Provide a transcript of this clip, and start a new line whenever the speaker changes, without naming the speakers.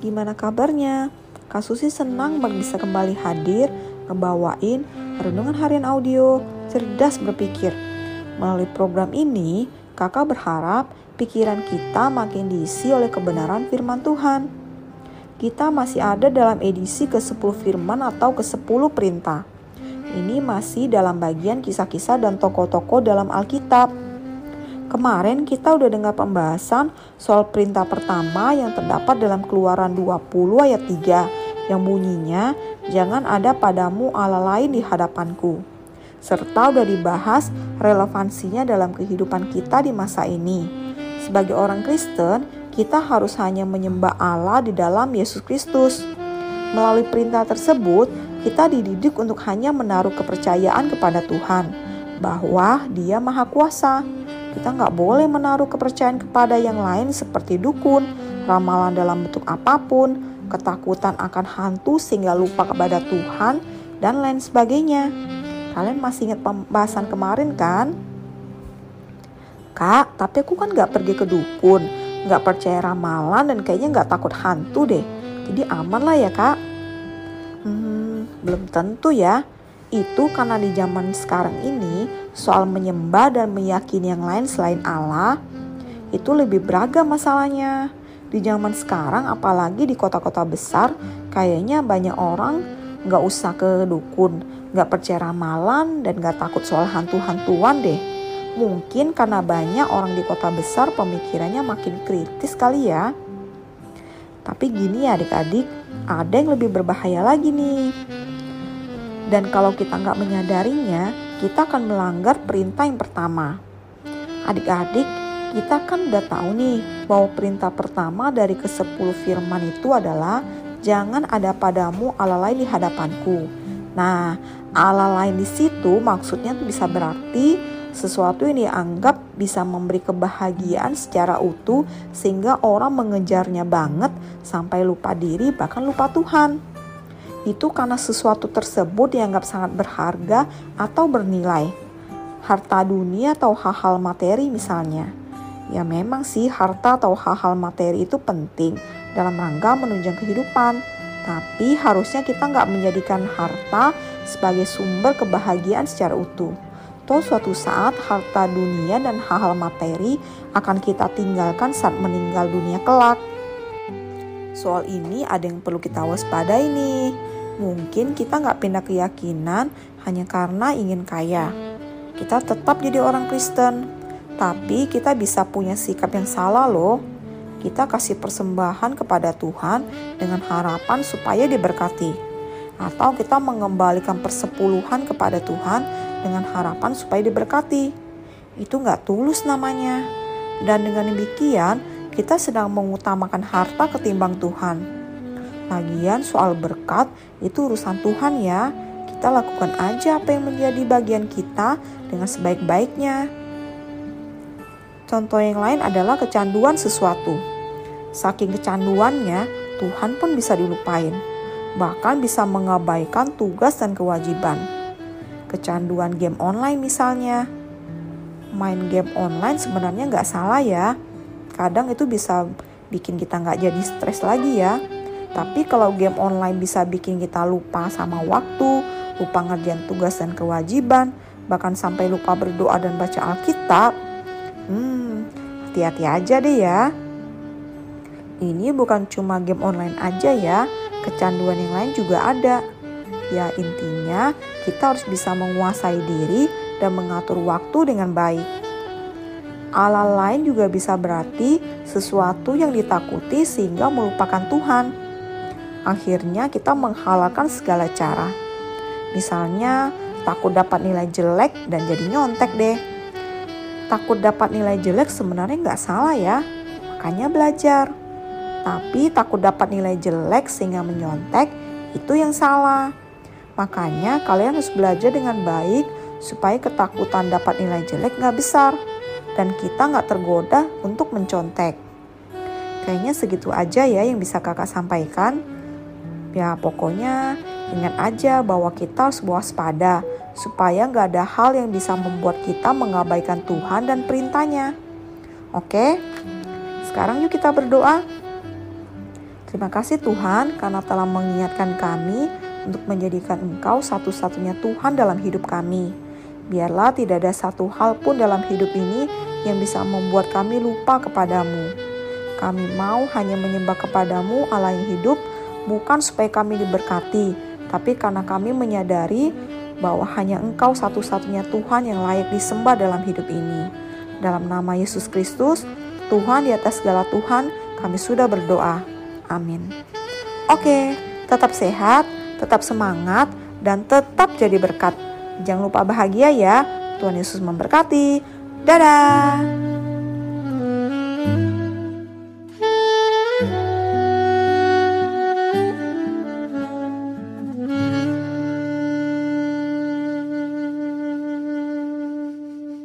Gimana kabarnya? Kak Susi senang bisa kembali hadir, ngebawain renungan harian audio, cerdas berpikir. Melalui program ini, kakak berharap pikiran kita makin diisi oleh kebenaran firman Tuhan. Kita masih ada dalam edisi ke-10 firman atau ke-10 perintah. Ini masih dalam bagian kisah-kisah dan tokoh-tokoh dalam Alkitab. Kemarin kita udah dengar pembahasan soal perintah pertama yang terdapat dalam keluaran 20 ayat 3 yang bunyinya jangan ada padamu Allah lain di hadapanku. Serta udah dibahas relevansinya dalam kehidupan kita di masa ini. Sebagai orang Kristen, kita harus hanya menyembah Allah di dalam Yesus Kristus. Melalui perintah tersebut, kita dididik untuk hanya menaruh kepercayaan kepada Tuhan bahwa Dia Maha Kuasa kita nggak boleh menaruh kepercayaan kepada yang lain seperti dukun, ramalan dalam bentuk apa pun, ketakutan akan hantu sehingga lupa kepada Tuhan, dan lain sebagainya. Kalian masih ingat pembahasan kemarin kan? Kak, tapi aku kan nggak pergi ke dukun, nggak percaya ramalan dan kayaknya nggak takut hantu deh. Jadi aman lah ya kak. Hmm, belum tentu ya. Itu karena di zaman sekarang ini soal menyembah dan meyakini yang lain selain Allah itu lebih beragam masalahnya. Di zaman sekarang apalagi di kota-kota besar kayaknya banyak orang nggak usah ke dukun, nggak percaya ramalan dan nggak takut soal hantu-hantuan deh. Mungkin karena banyak orang di kota besar pemikirannya makin kritis kali ya. Tapi gini ya adik-adik, ada yang lebih berbahaya lagi nih. Dan kalau kita nggak menyadarinya, kita akan melanggar perintah yang pertama. Adik-adik, kita kan udah tahu nih bahwa perintah pertama dari ke-10 firman itu adalah jangan ada padamu Allah lain di hadapanku. Nah, Allah lain di situ maksudnya tuh bisa berarti sesuatu yang dianggap bisa memberi kebahagiaan secara utuh sehingga orang mengejarnya banget sampai lupa diri bahkan lupa Tuhan itu karena sesuatu tersebut dianggap sangat berharga atau bernilai. Harta dunia atau hal-hal materi misalnya. Ya memang sih harta atau hal-hal materi itu penting dalam rangka menunjang kehidupan. Tapi harusnya kita nggak menjadikan harta sebagai sumber kebahagiaan secara utuh. Toh suatu saat harta dunia dan hal-hal materi akan kita tinggalkan saat meninggal dunia kelak. Soal ini ada yang perlu kita waspadai nih. Mungkin kita nggak pindah keyakinan hanya karena ingin kaya. Kita tetap jadi orang Kristen, tapi kita bisa punya sikap yang salah loh. Kita kasih persembahan kepada Tuhan dengan harapan supaya diberkati. Atau kita mengembalikan persepuluhan kepada Tuhan dengan harapan supaya diberkati. Itu nggak tulus namanya. Dan dengan demikian, kita sedang mengutamakan harta ketimbang Tuhan. Lagian soal berkat itu urusan Tuhan ya. Kita lakukan aja apa yang menjadi bagian kita dengan sebaik-baiknya. Contoh yang lain adalah kecanduan sesuatu. Saking kecanduannya, Tuhan pun bisa dilupain. Bahkan bisa mengabaikan tugas dan kewajiban. Kecanduan game online misalnya. Main game online sebenarnya nggak salah ya. Kadang itu bisa bikin kita nggak jadi stres lagi ya tapi kalau game online bisa bikin kita lupa sama waktu, lupa ngerjain tugas dan kewajiban, bahkan sampai lupa berdoa dan baca Alkitab, hmm, hati-hati aja deh ya. Ini bukan cuma game online aja ya, kecanduan yang lain juga ada. Ya intinya kita harus bisa menguasai diri dan mengatur waktu dengan baik. Allah lain juga bisa berarti sesuatu yang ditakuti sehingga melupakan Tuhan akhirnya kita menghalalkan segala cara. Misalnya, takut dapat nilai jelek dan jadi nyontek deh. Takut dapat nilai jelek sebenarnya nggak salah ya, makanya belajar. Tapi takut dapat nilai jelek sehingga menyontek, itu yang salah. Makanya kalian harus belajar dengan baik supaya ketakutan dapat nilai jelek nggak besar dan kita nggak tergoda untuk mencontek. Kayaknya segitu aja ya yang bisa kakak sampaikan. Ya pokoknya ingat aja bahwa kita harus waspada supaya nggak ada hal yang bisa membuat kita mengabaikan Tuhan dan perintahnya. Oke, sekarang yuk kita berdoa. Terima kasih Tuhan karena telah mengingatkan kami untuk menjadikan Engkau satu-satunya Tuhan dalam hidup kami. Biarlah tidak ada satu hal pun dalam hidup ini yang bisa membuat kami lupa kepadamu. Kami mau hanya menyembah kepadamu Allah yang hidup, bukan supaya kami diberkati, tapi karena kami menyadari bahwa hanya Engkau satu-satunya Tuhan yang layak disembah dalam hidup ini. Dalam nama Yesus Kristus, Tuhan di atas segala Tuhan, kami sudah berdoa. Amin. Oke, tetap sehat, tetap semangat, dan tetap jadi berkat. Jangan lupa bahagia ya. Tuhan Yesus memberkati. Dadah.